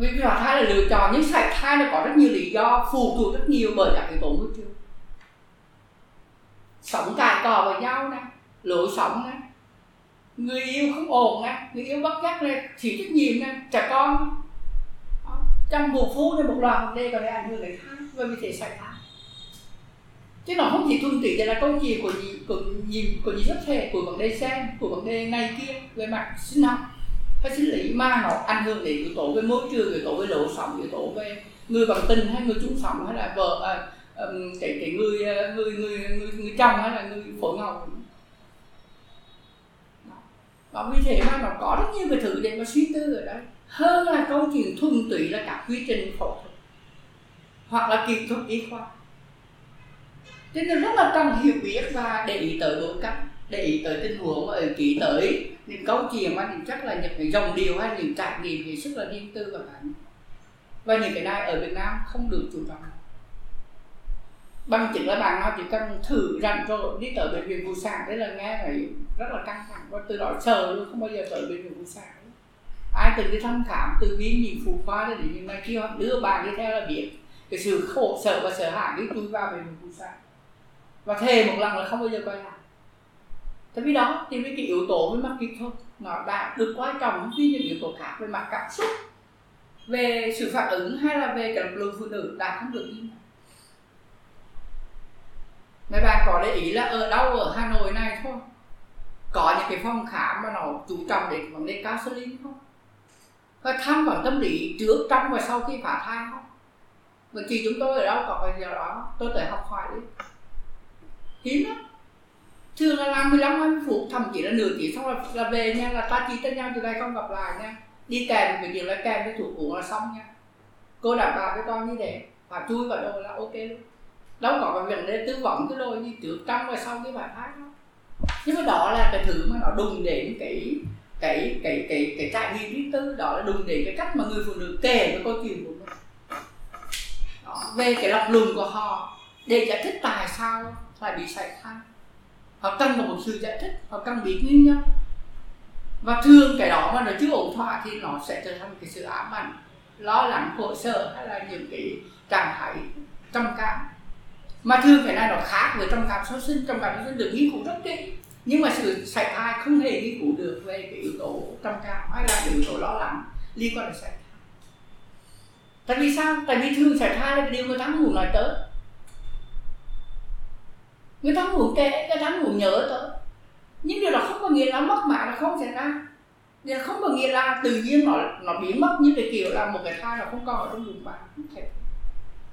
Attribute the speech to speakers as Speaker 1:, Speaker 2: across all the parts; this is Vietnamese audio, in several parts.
Speaker 1: vì phá thai là lựa chọn, nhưng sạch thai nó có rất nhiều lý do, phụ thuộc rất nhiều bởi các yếu tố môi trường sống cài cò với nhau nè, lối sống nè, người yêu không ổn nè, người yêu bất giác nè chịu trách nhiệm nè, trẻ con. Trong mùa phu nên một loạt vấn đề có thể ảnh hưởng đến thai và vì thế sạch thai chứ nó không chỉ thuần túy là câu chuyện của gì của gì của gì rất thể, của vấn đề xem, của vấn đề này kia, về mặt sinh học hay sinh lý mà nó ảnh hưởng đến yếu tố về môi trường yếu tố về lối sống yếu tố về người bằng tình hay người chung sống hay là vợ à, cái cái người, à, người người người người chồng hay là người phối ngầu và vì thế mà nó có rất nhiều cái thứ để mà suy tư ở đây. Hơn là câu chuyện thuần túy là các quy trình phẫu thuật hoặc là kỹ thuật y khoa. Cho nên rất là cần hiểu biết và để ý tới bối cảnh để ý tới tình huống và để ý tới những câu chuyện mà những chắc là những cái dòng điều hay những trải nghiệm thì rất là riêng tư và bản và những cái này ở Việt Nam không được chú trọng. Bằng chứng là bạn nào chỉ cần thử rằng rồi đi tới bệnh viện phụ sản đấy là nghe phải rất là căng thẳng và từ đó sợ luôn, không bao giờ tới bệnh viện phụ sản. Ai từng đi thăm khám từ viên nhìn phụ khoa để những này kia đưa bạn đi theo là biết cái sự khổ, sợ và sợ hãi khi chui vào bệnh viện phụ sản. Và thề một lần là không bao giờ quay lại tại vì đó, thì với cái yếu tố với mặt kỹ thuật, nó đã được quan trọng như những yếu tố khác về mặt cảm xúc, về sự phản ứng hay là về cái lực phụ nữ đã không được như mấy bạn có để ý là ở đâu, ở Hà Nội này thôi, có những cái phòng khám mà nó chú trọng đến vấn đề counseling không? Và thăm vấn tâm lý trước, trong và sau khi phá thai không? Bởi vì chúng tôi ở đâu có cái gì đó, tôi tới học hỏi đi. Hiếm lắm thường là làm 15 20 phút thậm chí là nửa tiếng xong là, là về nha là ta chỉ tên nhau từ đây không gặp lại nha. Đi kèm cái việc là kèm cái thuốc uống là xong nha. Cô đảm bảo với con như thế. Và chui vào đâu là ok luôn. Đâu có cái vấn đề tư vấn cái đôi như trước trong và sau cái bài hát đó. Nhưng mà đó là cái thứ mà nó đùng đến cái cái cái cái cái trải nghiệm riêng tư. Đó là đùng đến cái cách mà người phụ nữ kể cái câu chuyện của mình. Đó, về cái lọc lùng của họ để giải thích tại sao lại bị sảy thai họ cần một sự giải thích, họ cần biết nguyên nhân và thường cái đó mà nó chưa ổn thỏa thì nó sẽ trở thành cái sự ám ảnh, lo lắng, khổ sở hay là những cái trạng thái trầm cảm. Mà thường cái này nó khác với trầm cảm sơ sinh. Trầm cảm sơ sinh được nghiên cứu rất kỹ, nhưng mà sự sảy thai không hề nghiên cứu được về cái yếu tố trầm cảm hay là cái yếu tố lo lắng liên quan đến sảy thai. Tại vì sao? Tại vì thường sảy thai là cái điều người ta muốn nói tới người ta muốn kể người ta muốn nhớ tới nhưng điều đó không có nghĩa là mất mạng là không xảy ra. Điều không có nghĩa là tự nhiên nó nó biến mất như cái kiểu là một cái thai nó không còn ở trong bụng bạn.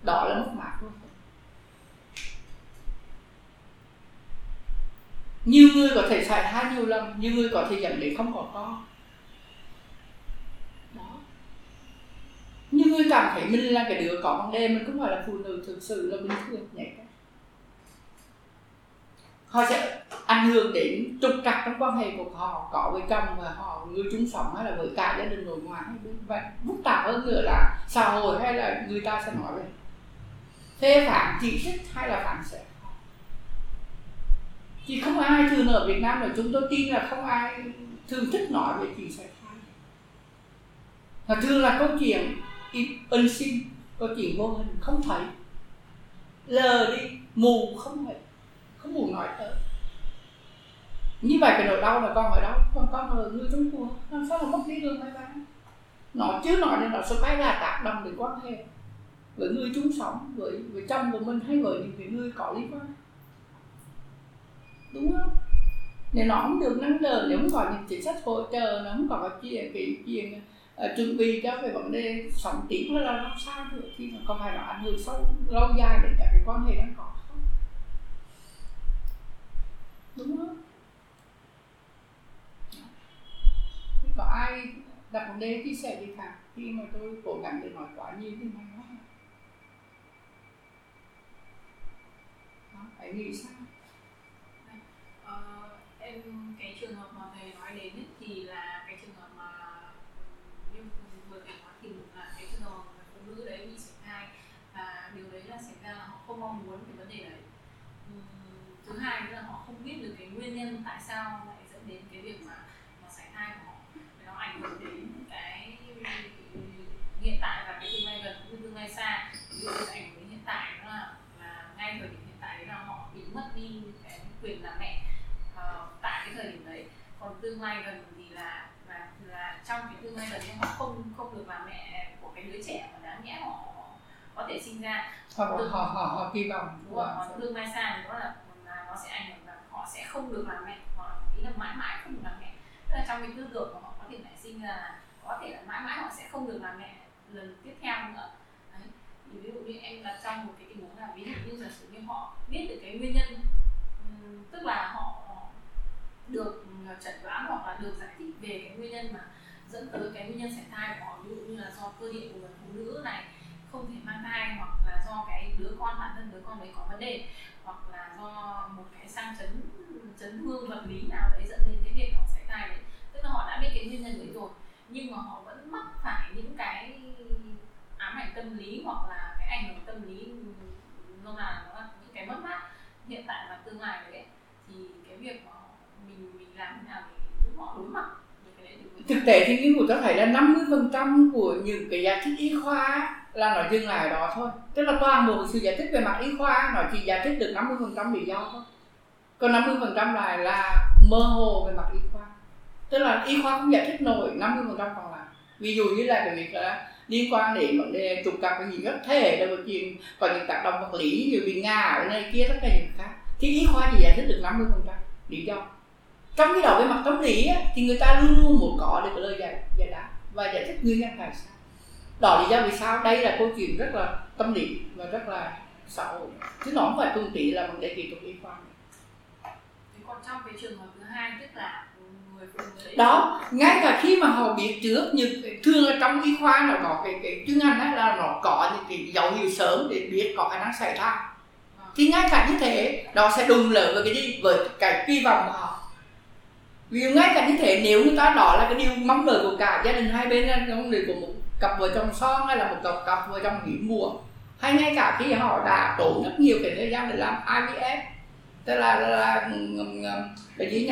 Speaker 1: Đó là mất mạng luôn nhiều người có thể xảy thai nhiều lần, nhiều người có thể dẫn đến không có con. Đó. Nhiều người cảm thấy mình là cái đứa có vấn đề mình không phải là phụ nữ thực sự là bình thường, nhảy họ sẽ ảnh hưởng đến trục trặc trong quan hệ của họ, có với chồng và họ, người chung sống hay là với cả gia đình nội ngoại vậy. Phức tạp hơn nữa là xã hội hay là người ta sẽ nói về phê phản chỉ trích hay là phản xạ thì không ai thường ở Việt Nam là chúng tôi tin là không ai thường thích nói về chuyện sai thai. Là thường là câu chuyện ân sinh, câu chuyện vô hình, không thấy. Lờ đi, mù không thấy không muốn nói tới. Như vậy cái nỗi đau là con ở đâu? Con con ở người trong cuộc. Làm sao mà mất đi được bay bán nó chứ nói nên nó sẽ phải là tác động đến quan hệ với người chung sống với với chồng của mình hay với những người có liên quan. Đúng không? Nếu nó không được nâng đỡ nếu không có những chính sách hỗ trợ nó không có cái chuyện cái chuyện uh, chuẩn bị cho về vấn đề sống tiếp hay là làm sao được thì nó có phải là ảnh hưởng sâu lâu dài đến các cái quan hệ đang có không đúng không? Có ai đặt vấn đề chia sẻ gì khác khi mà tôi cố gắng để nói quá nhiều thì mày nói đó, phải nghĩ sao?
Speaker 2: Ờ, em cái trường hợp nhiên tại sao lại dẫn đến cái việc mà mà sảy thai của họ? Nó ảnh hưởng đến cái hiện tại và cái tương lai gần cũng như tương lai xa. Ví dụ cái ảnh hưởng đến hiện tại đó là là ngay thời điểm hiện tại là họ bị mất đi cái quyền làm mẹ uh, tại cái thời điểm đấy. Còn tương lai gần thì là là là trong cái tương lai gần họ không không được làm mẹ của cái đứa trẻ mà đáng nhẽ họ có thể sinh ra.
Speaker 1: Họ họ họ, họ kỳ vọng
Speaker 2: đúng không? tương lai xa thì đó là nó sẽ ảnh hưởng sẽ không được làm mẹ hoặc ý là mãi mãi không được làm mẹ tức là trong cái tư tưởng của họ có thể nảy sinh là có thể là mãi mãi họ sẽ không được làm mẹ lần tiếp theo nữa Đấy. thì ví dụ như em là trong một cái tình huống là ví dụ như giả sử như họ biết được cái nguyên nhân tức là họ được ờ, chẩn đoán hoặc là được giải thích về cái nguyên nhân mà dẫn tới cái nguyên nhân sảy thai của họ, ví dụ như là do cơ địa của người phụ nữ này không thể mang thai hoặc là do cái đứa con, bản thân đứa con đấy có vấn đề, hoặc là do một cái sang chấn vật lý nào đấy dẫn đến cái việc họ sảy thai đấy. Tức là họ đã biết cái nguyên nhân đấy rồi nhưng mà họ vẫn mắc phải những cái ám ảnh tâm lý hoặc là cái ảnh hưởng tâm lý lâu là nó là những cái mất mát hiện tại và tương lai đấy. Thì cái việc mà mình mình làm thế nào để giúp họ đối mặt
Speaker 1: thực tế thì nghiên cứu cho thấy là 50% của những cái giải thích y khoa là nó dừng lại đó thôi. Tức là toàn bộ sự giải thích về mặt y khoa nó chỉ giải thích được 50% lý do thôi còn 50% lại là mơ hồ về mặt y khoa. Tức là y khoa không giải thích nổi 50% còn lại. Ví dụ như là cái việc là liên quan đến vấn đề trục cặp cái gì rất thể là một chuyện có những tác động vật lý như bị ngà ở nơi kia tất cả những khác. Thì y khoa chỉ giải thích được 50% lý do. Trong cái đầu về mặt tâm lý á, thì người ta luôn luôn muốn có được cái lời giải giải đáp và giải thích nguyên nhân tại sao. Đó lý do vì sao đây là câu chuyện rất là tâm lý và rất là xã hội. Chứ nó không phải tuân tỷ là vấn đề kỹ thuật y khoa
Speaker 2: trong cái trường hợp thứ hai tức là người phụ nữ
Speaker 1: đó ngay cả khi mà họ biết trước như thường ở trong y khoa nó có cái cái chuyên ngành đó là nó có những cái dấu hiệu sớm để biết có khả năng xảy ra. Thì ngay cả như thế nó sẽ đùng lỡ với cái gì? Với cái kỳ vọng của họ. Vì ngay cả như thế nếu người ta đó là cái điều mong đợi của cả gia đình hai bên là mong đợi của một cặp vợ chồng son hay là một cặp cặp vợ chồng hiếm muộn. Hay ngay cả khi họ đã tốn rất nhiều cái thời gian để làm IVF tức là là, là cái gì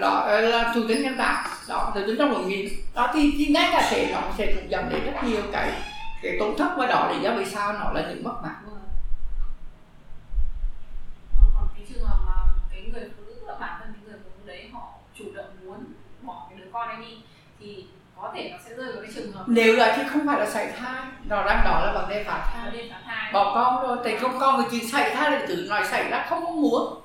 Speaker 1: đó ờ, là chủ tính nhân tạo. Đó thì tính trong hội nghìn đó thì, thì ngay cả thể nó sẽ cũng dẫn đến rất nhiều cái cái tổn thất và đó. Là do vì sao? Nó là những mất mát
Speaker 2: còn cái trường hợp mà cái người phụ nữ là bản thân cái người phụ nữ đấy họ chủ động muốn bỏ cái đứa con ấy đi thì có thể nó sẽ rơi vào cái trường hợp
Speaker 1: nếu là thì không phải là sảy thai nó đang đó là vấn đề phá thai.
Speaker 2: Vấn đề phá thai.
Speaker 1: Bỏ con rồi thì không con thì chuyện sảy thai là tự nói xảy ra không muốn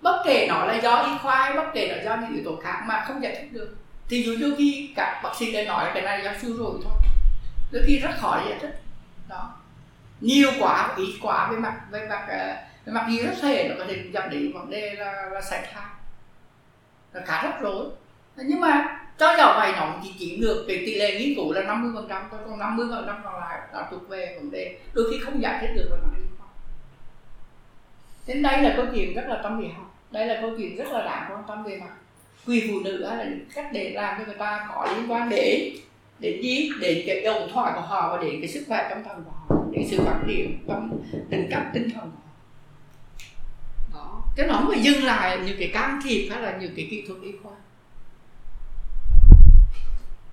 Speaker 1: bất kể nó là do y khoa bất kể là do những yếu tố khác mà không giải thích được. Thì dù đôi khi các bác sĩ đã nói cái này do sư rồi thôi. Đôi khi rất khó giải thích. Đó. Nhiều quá ít quá về mặt về mặt về mặt gì rất thể nó có thể dẫn đến vấn đề là, là sảy thai. Là khá rắc rối. Nhưng mà cho dầu vậy nó chỉ chiếm được cái tỷ lệ nghiên cứu là 50 phần trăm còn 50 phần trăm còn lại là thuộc về vấn đề đôi khi không giải thích được về mặt y khoa đến đây là câu chuyện rất là tâm lý học, đây là câu chuyện rất là đáng quan tâm về mặt quyền phụ nữ là cách để làm cho người ta có liên quan để đến gì? Đến cái đồng thoại của họ và đến cái sức khỏe tâm thần của họ, đến sự phát triển trong tình cảm tinh thần của họ. Đó, cái nó không dừng lại những cái can thiệp hay là những cái kỹ thuật y khoa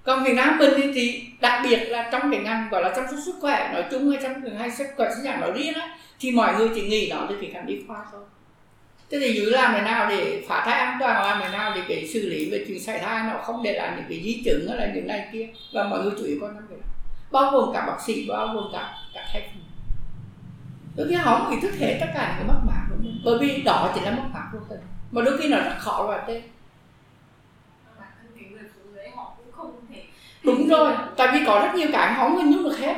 Speaker 1: còn Việt Nam mình thì đặc biệt là trong cái ngành gọi là chăm sóc sức khỏe nói chung hay trong hay sức khỏe sinh sản nói riêng á, thì mọi người chỉ nghĩ đó thì chỉ cần đi khoa thôi. Thế thì giữ làm thế nào để phá thai an toàn, làm thế nào để cái xử lý về chuyện sảy thai nó không để lại những cái di chứng hay là những này kia, và mọi người chú ý quan tâm cái đó. Bao gồm cả bác sĩ, bao gồm cả cả khách phụ đôi khi họ không ý thức hết tất cả những cái mất mát của mình, bởi vì đó chỉ là mất mát vô tình mà đôi khi nó rất khó loại tên đúng rồi tại vì có rất nhiều cái họ không hình dung được hết.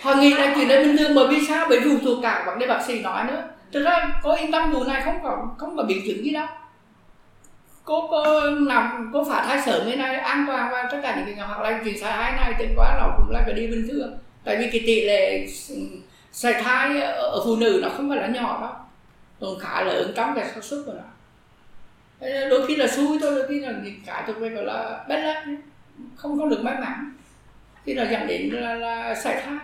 Speaker 1: Họ nghĩ là chuyện đấy bình thường bởi vì sao? Bởi vì thuộc cả vấn đề bác sĩ nói nữa. Thực ra cô yên tâm vụ này không có không có biến chứng gì đâu. Cô cô nằm cô phá thai sớm thế này an toàn và tất cả những cái hoặc là chuyện sảy thai này trên quá nó cũng là cái đi bình thường. Tại vì cái tỷ lệ sảy thai ở phụ nữ nó không phải là nhỏ đâu. Còn khá lớn trong cái xác suất của nó. Đôi khi là xui thôi đôi khi là những cái thuộc về gọi là bất lắc không có được may mắn thì là dẫn đến là, là sai thai.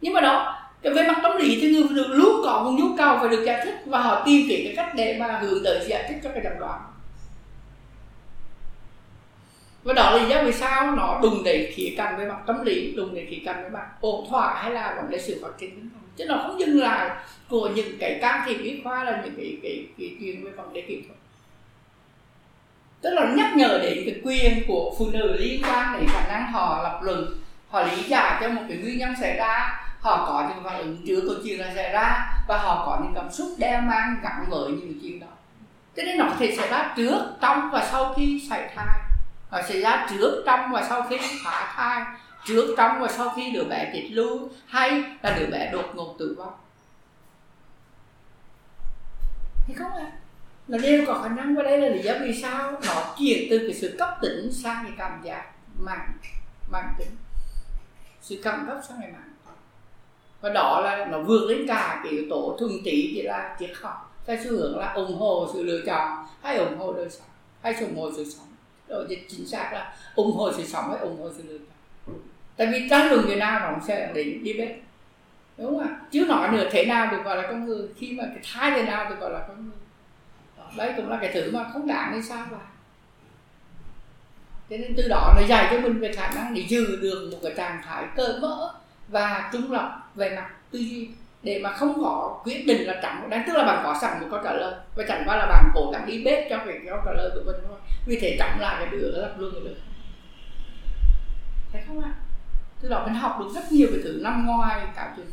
Speaker 1: Nhưng mà đó cái về mặt tâm lý thì người được nữ luôn có một nhu cầu phải được giải thích và họ tìm kiếm cái cách để mà hướng tới giải thích cho cái chẩn đoán. Và đó là lý do vì sao nó đùng đẩy khía cạnh về mặt tâm lý đùng đẩy khía cạnh về mặt ổn thỏa hay là vấn đề sự phát triển tinh thần. Chứ nó không dừng lại của những cái can thiệp y khoa là những cái cái, cái chuyện về vấn đề kỹ thuật tức là nhắc nhở đến cái quyền của phụ nữ liên quan đến khả năng họ lập luận, họ lý giải cho một cái nguyên nhân xảy ra. Họ có những phản ứng trước câu chuyện là xảy ra và họ có những cảm xúc đeo mang gắn với những chuyện đó. Cho nên nó có thể xảy ra trước, trong và sau khi xảy thai. Nó xảy ra trước, trong và sau khi phá thai, trước, trong và sau khi đứa bé chết lưu, hay là đứa bé đột ngột tử vong. Thì không ạ? à? Là đều có khả năng qua đây là lý do vì sao? Nó chuyển từ cái sự cấp tỉnh sang cái cảm giác mạng mạng tính. Sự cảm cấp sang cái mạng và đó là nó vượt lên cả cái yếu tố thuần tí, chỉ là triết học. Cái xu hướng là ủng hộ sự lựa chọn hay ủng hộ đời sống, hay ủng hộ sự sống. Rồi thì chính xác là ủng hộ sự sống hay ủng hộ sự lựa chọn. Tại vì tranh luận người nào nó cũng sẽ đến đi bên. Đúng không ạ? Chứ nói nữa, thế nào được gọi là con người, khi mà cái thai thế nào được gọi là con người đấy, cũng là cái thứ mà không đáng hay sao mà? cho nên từ đó nó dạy cho mình về khả năng để giữ được một cái trạng thái cởi mở và trung lập về mặt tư duy, để mà không có quyết định là chẳng đáng tức là bạn có sẵn một câu trả lời, và chẳng qua là bạn cố gắng đi bếp cho cái câu trả lời của mình thôi. Vì thế trọng lại cái đứa lập luôn được. Thấy không ạ? Từ đó mình học được rất nhiều cái thứ nằm ngoài cả chuyện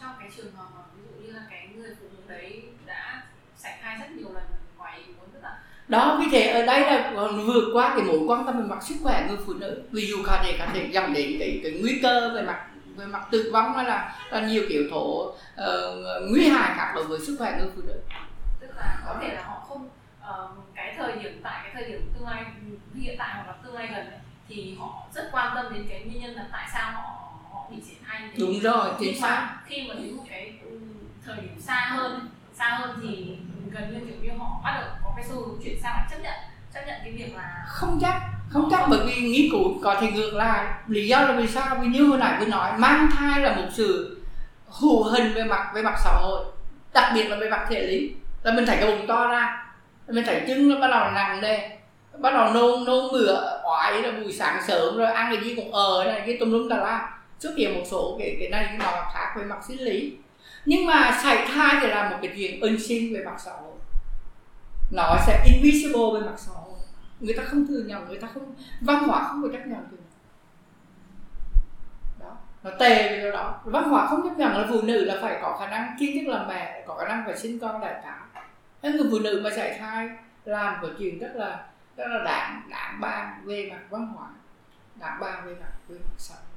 Speaker 2: trong cái trường hợp mà ví dụ như là cái người phụ nữ đấy đã sạch thai rất nhiều lần ngoài ý muốn tức là
Speaker 1: đó vì thế ở đây là vượt qua cái mối quan tâm về mặt sức khỏe người phụ nữ. Ví dụ có thể có thể dẫn đến cái, cái nguy cơ về mặt về mặt tử vong hay là, là nhiều kiểu tố uh, nguy hại khác đối với sức khỏe người phụ nữ.
Speaker 2: Tức là có thể là họ không uh, cái thời điểm tại cái thời điểm tương lai hiện tại hoặc là tương lai gần ấy, thì họ rất quan tâm đến cái nguyên nhân là tại sao họ như
Speaker 1: đúng rồi chính xác.
Speaker 2: khi mà đến một cái ừ, thời điểm xa hơn xa hơn thì gần như kiểu như họ bắt đầu có cái xu hướng chuyển sang là chấp nhận chấp nhận cái việc là
Speaker 1: không chắc không chắc bởi vì nghĩ cụ có thể ngược lại. Lý do là vì sao? Vì như hồi nãy tôi nói mang thai là một sự hù hình về mặt về mặt xã hội đặc biệt là về mặt thể lý. Là mình thấy cái bụng to ra mình thấy chân nó bắt đầu nặng đây bắt đầu nôn nôn mửa oải là buổi sáng sớm rồi ăn cái gì cũng ờ này cái tùm lum tà la xuất hiện một số cái cái này nó khác về mặt sinh lý. Nhưng mà sảy thai thì là một cái chuyện ân sinh về mặt xã hội. Nó sẽ invisible về mặt xã hội. Người ta không thừa nhận, người ta không, văn hóa không có chấp nhận từ đó, nó tệ về đó. Văn hóa không chấp nhận là phụ nữ là phải có khả năng kiến thức làm mẹ, có khả năng phải sinh con, đại cả nên người phụ nữ mà sảy thai làm một chuyện rất là rất là đảm đảm bàn về mặt văn hóa đảm bàn về mặt về mặt xã hội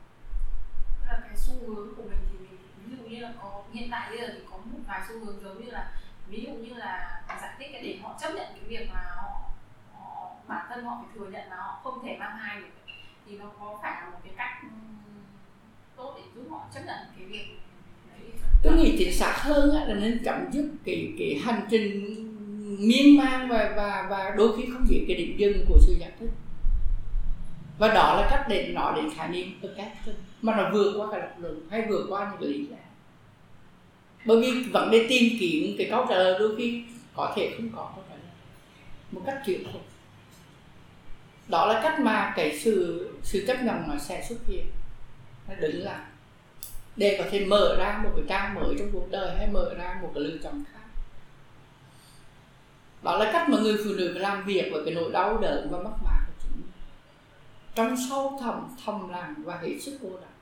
Speaker 2: là cái xu hướng của mình thì mình ví dụ như là có hiện tại bây giờ thì có một vài xu hướng giống như là ví dụ như là giải thích cái để họ chấp nhận cái việc mà họ, họ bản thân họ phải thừa nhận là họ không thể mang thai được. Thì nó có phải là một cái cách tốt để giúp họ chấp nhận cái việc
Speaker 1: tôi nghĩ chính xác hơn là nên chấm dứt cái cái hành trình miên man và và và đôi khi không biết cái định dừng của sự giải thích và đó là cách để nói đến khái niệm orgasm mà nó vượt qua cái lập luận hay vượt qua những cái lý lẽ bởi vì vấn đề tìm kiếm, cái câu trả lời đôi khi có thể không có câu trả lời một cách chuyện thuật đó là cách mà cái sự sự chấp nhận nó sẽ xuất hiện. Nó đứng lại. Để có thể mở ra một cái trang mới trong cuộc đời hay mở ra một cái lựa chọn khác. Đó là cách mà người phụ nữ làm việc với cái nỗi đau đớn và mất mát trong sâu thẳm, thầm lặng và hết sức cô độc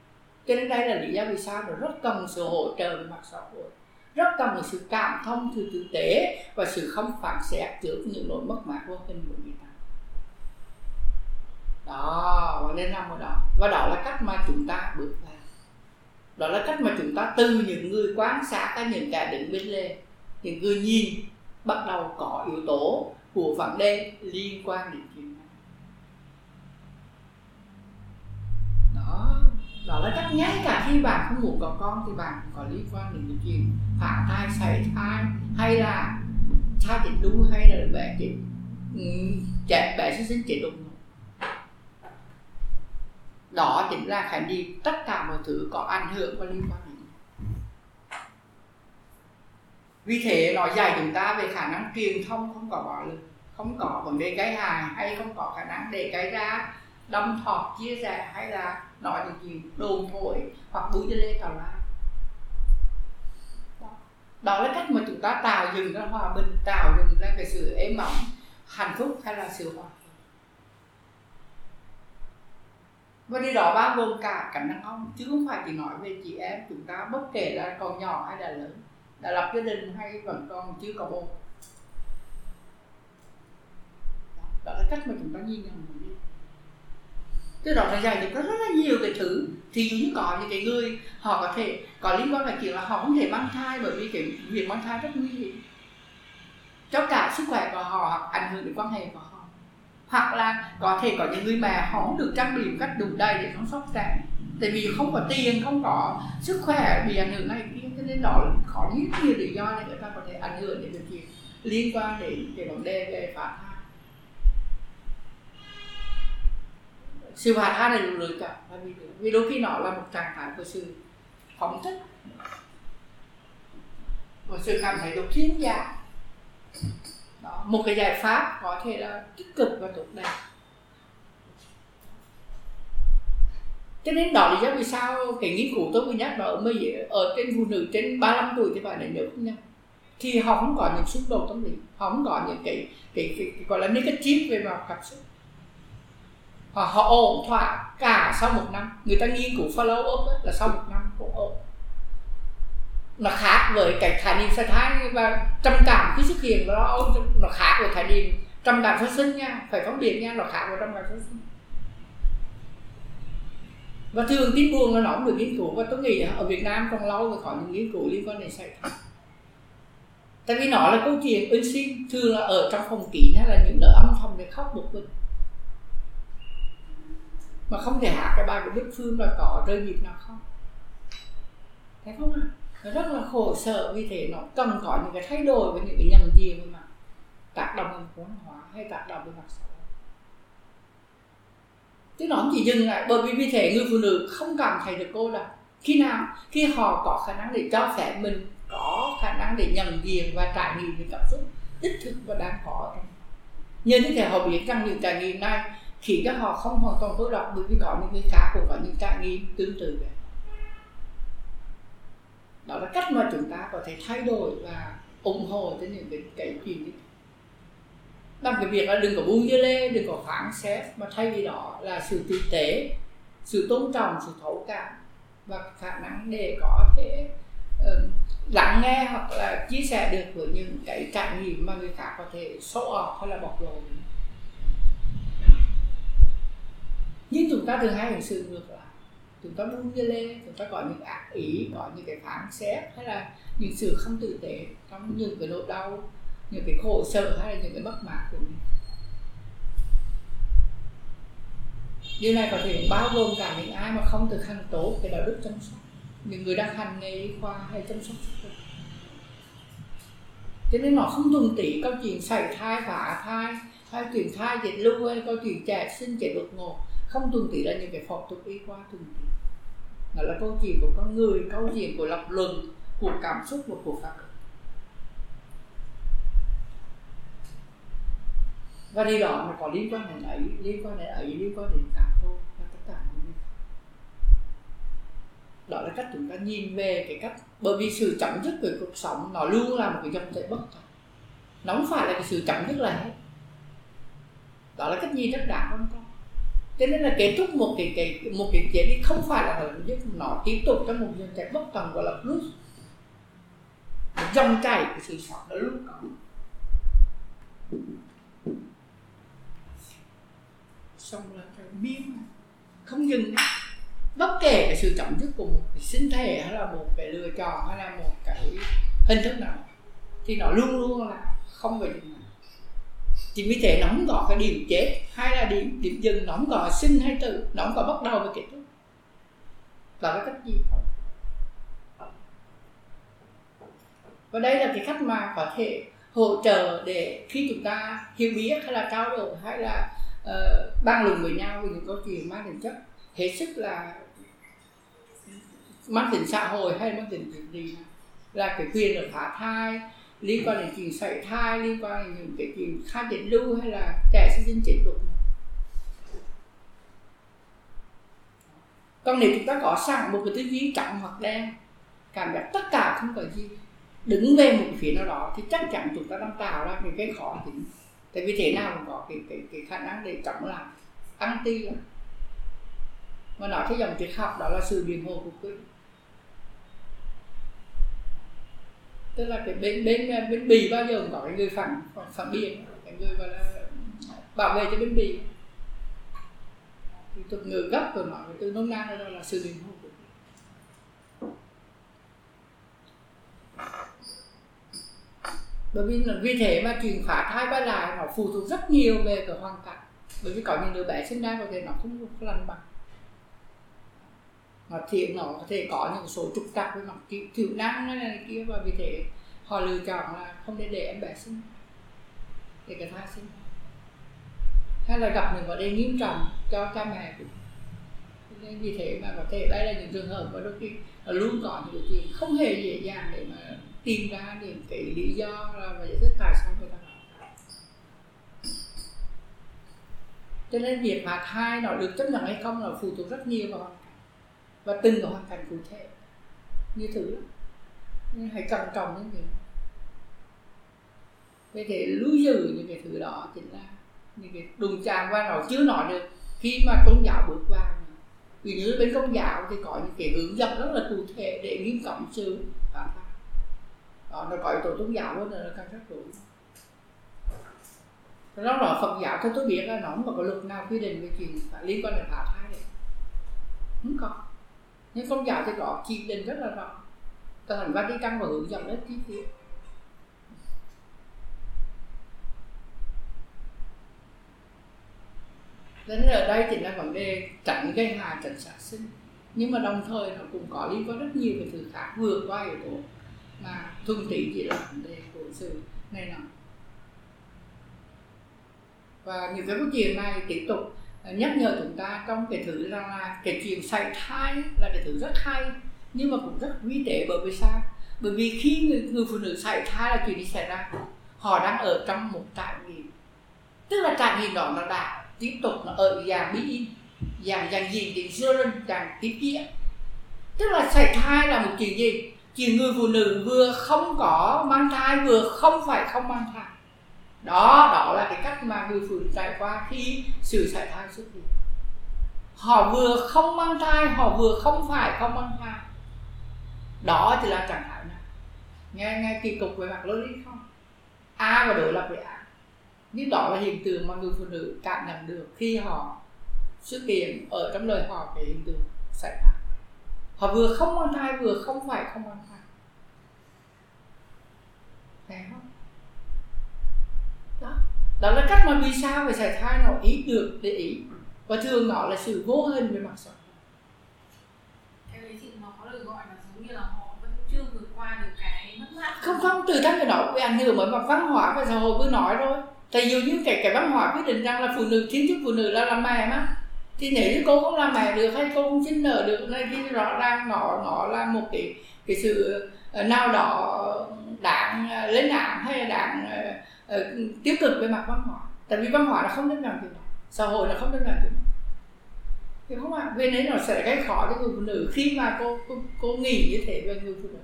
Speaker 1: cho nên đây là lý do vì sao nó rất cần sự hỗ trợ về mặt xã hội. Rất cần một sự cảm thông từ thực tế và sự không phản xét trước những nỗi mất mát vô hình của người ta. Đó, và nên nằm ở đó. Và đó là cách mà chúng ta bước vào. Đó là cách mà chúng ta từ những người quan sát các những kẻ đứng bên lề, những người nhìn bắt đầu có yếu tố của vấn đề liên quan đến chuyện đó là chắc ngay cả khi bạn không muốn có con thì bạn cũng có liên quan đến cái chuyện phá thai, sảy thai, hay là thai chết đu hay là bé chết ừ, trẻ bé sơ sinh chết đụng đó chính là khái niệm tất cả mọi thứ có ảnh hưởng và liên quan đến vì thế nó dạy chúng ta về khả năng truyền thông, không có bạo lực, không có vấn đề gây hại, hay không có khả năng để gây ra đâm thọt, chia rẽ, hay là nói những chuyện đồn thổi hoặc búi cho lê tào lao đó là cách mà chúng ta tạo dựng ra hòa bình tạo dựng ra cái sự êm ấm hạnh phúc hay là sự hòa và điều đó bao gồm cả cảnh đàn ông chứ không phải chỉ nói về chị em chúng ta bất kể là còn nhỏ hay là lớn đã lập gia đình hay vẫn còn chưa có bồ đó là cách mà chúng ta nhìn nhận mình đi từ đó là dạy thì rất, rất là nhiều cái thứ thì như có những cái người họ có thể có liên quan là kiểu là họ không thể mang thai bởi vì cái việc mang thai rất nguy hiểm. Cho cả sức khỏe của họ hoặc ảnh hưởng đến quan hệ của họ. Hoặc là có thể có những người mà họ không được trang bị một cách đủ đầy để chăm sóc trẻ tại vì không có tiền không có sức khỏe bị ảnh hưởng này kia cho nên đó khó nhất nhiều lý do để người ta có thể ảnh hưởng đến việc liên quan đến cái vấn đề về phá thai. Sự phá thai này lựa chọn là vì vì đôi khi nó là một trạng thái của sự phóng thích. Một sự cảm thấy được thiên giả đó. một cái giải pháp có thể là tích cực và tốt đẹp. Cho nên đó là do vì sao cái nghiên cứu tôi vừa nhắc đó ở mấy ở trên phụ nữ trên 35 tuổi thì phải là nhớ nha thì họ không có những xung đột tâm lý. Họ không có những cái cái, cái, cái gọi là negative về mặt cảm xúc họ họ ổn thỏa cả sau một năm. Người ta nghiên cứu follow up ấy, là sau một năm cũng ổn. Nó khác với cái khái niệm sai thai và trầm cảm khi xuất hiện. Nó nó khác với khái niệm trầm cảm sơ sinh nha. Phải phân biệt nha nó khác với trầm cảm sơ sinh. Và thường tin buồn là nó cũng được nghiên cứu. Và tôi nghĩ ở Việt Nam còn lâu mới có những nghiên cứu liên quan đến sai thai. Tại vì nó là câu chuyện ứng sinh thường là ở trong phòng kín hay là những nơi âm thầm để khóc một mình mà không thể hát cái bài của Đức Phương là có rơi nhịp nào không? Thấy không ạ? Nó rất là khổ sở vì thế nó cần có những cái thay đổi với những cái nhận diện mà tác động về vốn hóa hay tác động về mặt xã hội. Chứ nó không chỉ dừng lại, bởi vì vì thế người phụ nữ không cảm thấy được cô là khi nào, khi họ có khả năng để cho phép mình có khả năng để nhận diện và trải nghiệm những cảm xúc đích thực và đang có nhờ như thế họ biết rằng những trải nghiệm này khiến cho họ không hoàn toàn tối độc bởi vì có những người khác cũng có những trải nghiệm tương tự vậy. Đó là cách mà chúng ta có thể thay đổi và ủng hộ cho những cái, cái chuyện như bằng cái việc là đừng có buông dưa lê đừng có phán xét mà thay vì đó là sự tử tế sự tôn trọng sự thấu cảm và khả năng để có thể uh, lắng nghe hoặc là chia sẻ được với những cái trải nghiệm mà người khác có thể xấu off hay là bộc lộ. Nhưng chúng ta thường hay hình sự ngược lại chúng ta buông dưa lê, chúng ta có những ác ý, có những cái phán xét, hay là những sự không tử tế trong những cái nỗi đau, những cái khổ sở, hay là những cái bất mãn của mình. Điều này có thể bao gồm cả những ai mà không thực hành tốt cái đạo đức chăm sóc, những người đang hành nghề y khoa hay chăm sóc sức khỏe. Cho nên nó không thuần tỷ câu chuyện sảy thai, phá thai, hay chuyện thai dịch lưu hay câu chuyện trẻ sinh trẻ đột ngột không tuân tỷ là những cái phong thuật y khoa thuần tỷ nó là câu chuyện của con người, câu chuyện của lập luận, của cảm xúc và của pháp và điều đó nó có liên quan đến ấy, liên quan đến ấy, liên quan đến cả thôi và tất cả mọi người đó là cách chúng ta nhìn về cái cách, bởi vì sự chấm dứt của cuộc sống nó luôn là một cái dòng chảy bất tận nó không phải là cái sự chấm dứt là hết. Đó là cách nhìn rất đáng quan tâm cho nên là kết thúc một cái cái, một cái chuyện đi không phải là hưởng dứt nó tiếp tục trong một dòng chảy bất tận, gọi là plus dòng chảy của sự sống nó luôn có. Xong là cái biên không dừng. Bất kể cái sự chấm dứt của một cái sinh thể hay là một cái lựa chọn hay là một cái hình thức nào, thì nó luôn luôn là không phải dừng chỉ vì thế nó không có cái điểm chết. Hay là điểm điểm dừng nó không có sinh hay tử nó không có bắt đầu và kết thúc. Là cái cách gì? Và đây là cái cách mà có thể hỗ trợ để khi chúng ta hiểu biết hay là trao đổi hay là uh, bàn luận với nhau về những câu chuyện mang tính chất hết sức là mang tính xã hội hay mang tính gì là cái quyền được phá thai liên quan đến chuyện sảy thai, liên quan đến những cái chuyện khai định lưu hay là trẻ sinh sinh chết đột còn nếu chúng ta có sẵn một cái tư duy trắng hoặc đen, cảm giác tất cả không có gì, đứng về một phía nào đó thì chắc chắn chúng ta đang tạo ra những cái khó tính. Tại vì thế nào cũng có cái cái cái khả năng để chống lại, anti là mà nói theo dòng triết học đó là sự biện hộ của quyết tức là cái bên bên bên bì bao giờ cũng có cái người phản phản biện. Cái người gọi là bảo vệ cho bên bì. Thì thuật ngữ gấp rồi nói từ nông na, đó là sự bình hộ bởi vì là vì thế mà chuyện phá thai quay lại, nó phụ thuộc rất nhiều về cái hoàn cảnh. Bởi vì có những đứa bé sinh ra có thể nó không lành bằng nó thiện nó có thể có những số trục trặc với mặt thiểu năng này, này kia và vì thế họ lựa chọn là không nên để em bé sinh để cái thai sinh. Hay là gặp những vấn đề nghiêm trọng cho cha mẹ cũng nên vì thế mà có thể đây là những trường hợp mà đôi khi luôn có những chuyện không hề dễ dàng để mà tìm ra những cái lý do là và giải thích tại sao người ta nói cho nên việc mà thai nó được chấp nhận hay không là phụ thuộc rất nhiều vào và từng cái hoàn cảnh cụ thể. Như thử nên hãy cẩn trọng những gì để thể lưu giữ những cái thứ đó chính là những cái đùng chạm qua nó. Chưa nói được khi mà tôn giáo bước vào vì như bên công giáo thì có những cái hướng dẫn rất là cụ thể để nghiêm cấm sự phá pháp đó, nó có tổ tôn giáo luôn là càng rất đúng. Đó là Phật giáo theo tôi biết là nó không có luật nào quy định về chuyện phải liên quan đến phá thai này không có nhưng công giáo thì có chỉ định rất là rõ. Tờ đi căn và hướng dẫn rất chi tiết nên ở đây thì là vấn đề tránh gây hại tránh sát sinh. Nhưng mà đồng thời nó cũng có liên quan rất nhiều về thứ khác vượt qua yếu tố mà thuần túy chỉ là vấn đề của sự này nọ. Và những cái câu chuyện này tiếp tục nhắc nhở chúng ta trong cái thứ rằng là cái chuyện sảy thai là cái thứ rất hay nhưng mà cũng rất quý tế bởi vì sao? Bởi vì khi người, người phụ nữ sảy thai là chuyện gì xảy ra? Họ đang ở trong một trải nghiệm. Tức là trải nghiệm đó nó đã tiếp tục nó ở dạng bí dạng dạng gì thì xưa lên dạng tiếp diễn. tức là sảy thai là một chuyện gì? Chuyện người phụ nữ vừa không có mang thai vừa không phải không mang thai đó đó là cái cách mà người phụ nữ trải qua khi sự sảy thai xuất hiện. Họ vừa không mang thai, họ vừa không phải không mang thai. Đó thì là trạng thái nào? nghe nghe kỳ cục về mặt logic không? A và đối lập với a. Nhưng đó là hiện tượng mà người phụ nữ cảm nhận được khi họ xuất hiện ở trong lời họ cái hiện tượng xảy ra họ vừa không mang thai, vừa không phải không mang thai. Thấy không? Đó. Đó là cách mà vì sao về sảy thai nó ý được để ý. Và thường nó là sự vô hình về mặt hội
Speaker 2: theo ý chị nó có được gọi là giống như là họ vẫn chưa vượt qua được cái mất mát.
Speaker 1: Không không từ trong cái đó bị ảnh hưởng bởi mặt văn hóa và xã hội vừa nói rồi. Tại dù như cái cái văn hóa quyết định rằng là phụ nữ kiến thức phụ nữ là làm mẹ mà. Thì nếu như cô không làm mẹ được hay cô không sinh nở được này thì rõ ràng nó nó là một cái cái sự ờ, nào đó đáng ờ, lên án hay là đáng uh, tiêu cực về mặt văn hóa. Tại vì văn hóa nó không đơn giản chuyện đó xã hội nó không đơn giản chuyện đó thì không ạ? Bên đấy nó sẽ gây khó cho người phụ nữ khi mà cô cô, cô nghĩ như thế về người phụ nữ.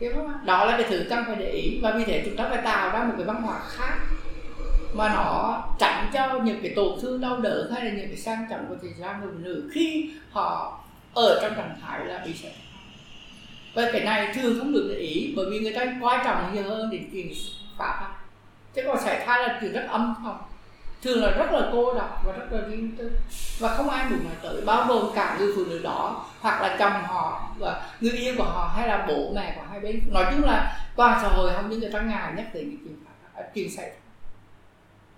Speaker 1: Hiểu không ạ? Đó là cái thứ cần phải để ý. Và vì thế chúng ta phải tạo ra một cái văn hóa khác mà nó tránh cho những cái tổn thương đau đớn hay là những cái sang trọng của thời gian người phụ nữ khi họ ở trong trạng thái là bị sợ và cái này thường không được để ý, bởi vì người ta quan trọng nhiều hơn đến chuyện pháp thai chứ còn xảy thai là chuyện rất âm thầm. Thường là rất là cô độc và rất là riêng tư. Và không ai đủ mà tới, bao gồm cả người phụ nữ đó, hoặc là chồng họ, và người yêu của họ, hay là bố, mẹ của hai bên. Nói chung là toàn xã hội không những người ta ngại nhắc tới cái chuyện à, chuyện xảy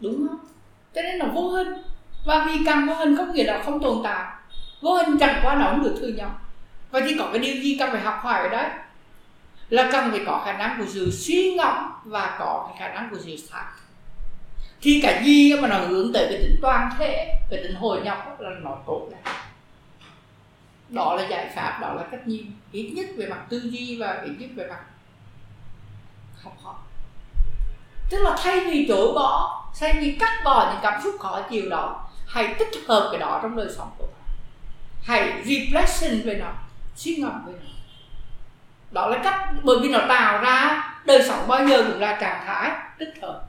Speaker 1: đúng không? Cho nên là vô hình. Và vì càng vô hình, không nghĩa là không tồn tại. Vô hình chẳng qua nó cũng được thừa nhận vậy thì có cái điều gì cần phải học hỏi ở đấy là cần phải có khả năng của sự suy ngẫm và có cái khả năng của sự sáng thì cái gì mà nó hướng tới cái tính toàn thể, cái tính hồi nhập là nó tốt đấy đó là giải pháp, đó là cách nhìn ít nhất về mặt tư duy và ít nhất về mặt học hỏi. Tức là thay vì chối bỏ, thay vì cắt bỏ những cảm xúc khó chịu đó, hãy tích hợp cái đó trong đời sống của bạn. Hãy reflection về nó suy ngẫm về nó. Đó là cách bởi vì nó tạo ra đời sống bao giờ cũng là trạng thái tích hợp.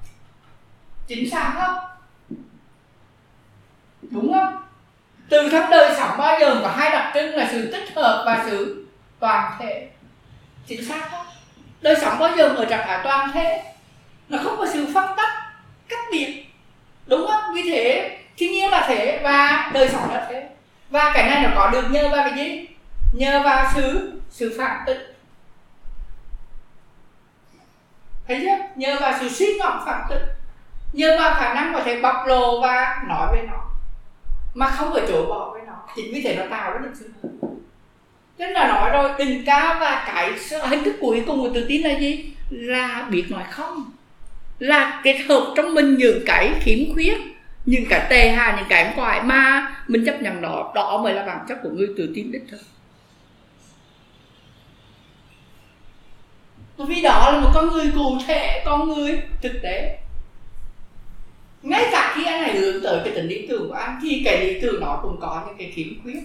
Speaker 1: Chính xác không? Đúng không? Từ trong đời sống bao giờ có hai đặc trưng là sự tích hợp và sự toàn thể. Chính xác không? Đời sống bao giờ ở trạng thái toàn thể, nó không có sự phân tách, cách biệt. Đúng không? Vì thế, thiên nhiên là thế và đời sống là thế. Và cái này nó có được nhờ vào cái gì? Nhờ vào sự sự phản tích thấy chưa? Nhờ vào sự suy ngẫm phản tích nhờ vào khả năng có thể bộc lộ và nói với nó. Mà không có chỗ bỏ với nó. Chính vì thế nó tạo ra được sự Tức là nói rồi, tình ca và cái hình thức cuối cùng của tự tin là gì? Là biết nói không. Là kết hợp trong mình những cái khiếm khuyết, Những cái tệ hà những cái quại mà mình chấp nhận đó Đó mới là bản chất của người tự tin đích thực. Vì đó là một con người cụ thể, con người thực tế. Ngay cả khi anh này hướng tới cái tính lý tưởng của anh thì cái lý tưởng đó cũng có những cái khiếm khuyết.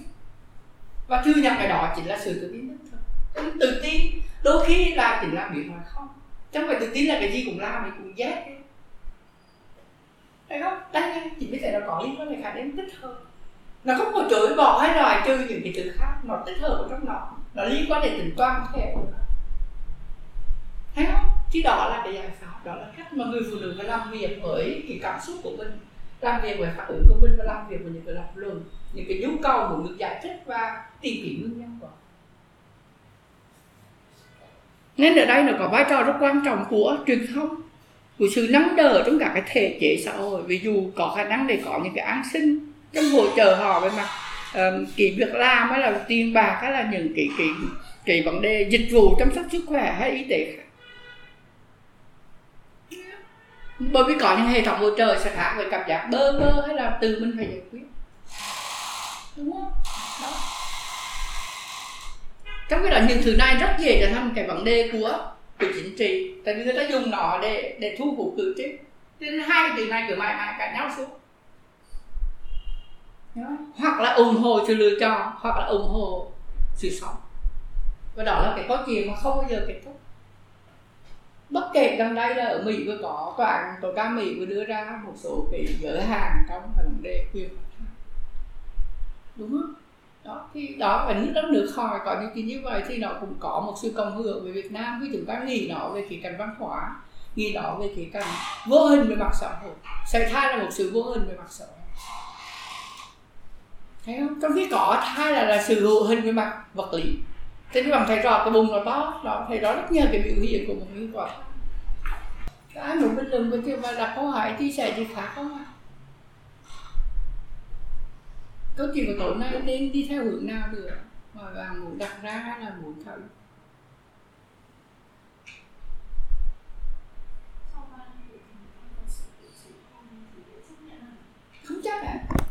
Speaker 1: Và thừa nhận cái đó chính là sự tự tin nhất thôi tự tin đôi khi là chỉ là việc mà không Chẳng phải tự tin là cái gì cũng làm thì cũng giác. thấy không? Đây chỉ biết là nó có liên quan đến khả năng tích hợp. Nó không có chối bỏ hay loại trừ những cái thứ khác nó tích hợp ở trong nó nó liên quan đến tính toàn thể thấy không? Chứ đó là cái giải pháp đó là cách mà người phụ nữ phải làm việc với cái cảm xúc của mình. Làm việc với phản ứng của mình và làm việc với những cái lập luận những cái nhu cầu muốn được giải thích và tìm kiếm nguyên nhân của nên ở đây nó có vai trò rất quan trọng của truyền thông của sự nắm đỡ trong cả cái thể chế xã hội. Ví dụ có khả năng để có những cái an sinh trong hỗ trợ họ về mặt um, cái việc làm hay là tiền bạc hay là những cái cái cái vấn đề dịch vụ chăm sóc sức khỏe hay y tế khác. Bởi vì có những hệ thống hỗ trợ sẽ khác với cảm giác bơ vơ hay là từ mình phải giải quyết. Đúng không? Đó. Trong cái đó, những thứ này rất dễ trở thành cái vấn đề của của chính trị. Tại vì người ta dùng nó để để thu hút cử tri. Nên hai cái từ này cứ mãi mãi cãi nhau suốt. Hoặc là ủng hộ sự lựa chọn, hoặc là ủng hộ sự sống. Và đó là cái câu chuyện mà không bao giờ kết thúc bất kể gần đây là ở Mỹ vừa có tòa án tối cao Mỹ vừa đưa ra một số cái giới hạn trong vấn đề quyền đúng không? Đó, thì đó, ở nước đất nước khỏi có những cái như vậy thì nó cũng có một sự cộng hưởng với Việt Nam. Khi chúng ta nghĩ nó về cái cạnh văn hóa, nghĩ nó về cái cạnh vô hình về mặt xã hội. Sẽ thai là một sự vô hình về mặt xã hội. Thấy không? Trong khi có thai là là sự hữu hình về mặt vật lý thế thì bằng thầy trò cái bụng nó to đó thầy đó rất nhiều cái biểu hiện của một người vợ ai muốn bình luận với và đặt câu hỏi thì sẽ gì khác không ạ? Câu chuyện của tối nay nên đi theo hướng nào được? Mà bạn muốn đặt ra hay là muốn luận không? Chắc ạ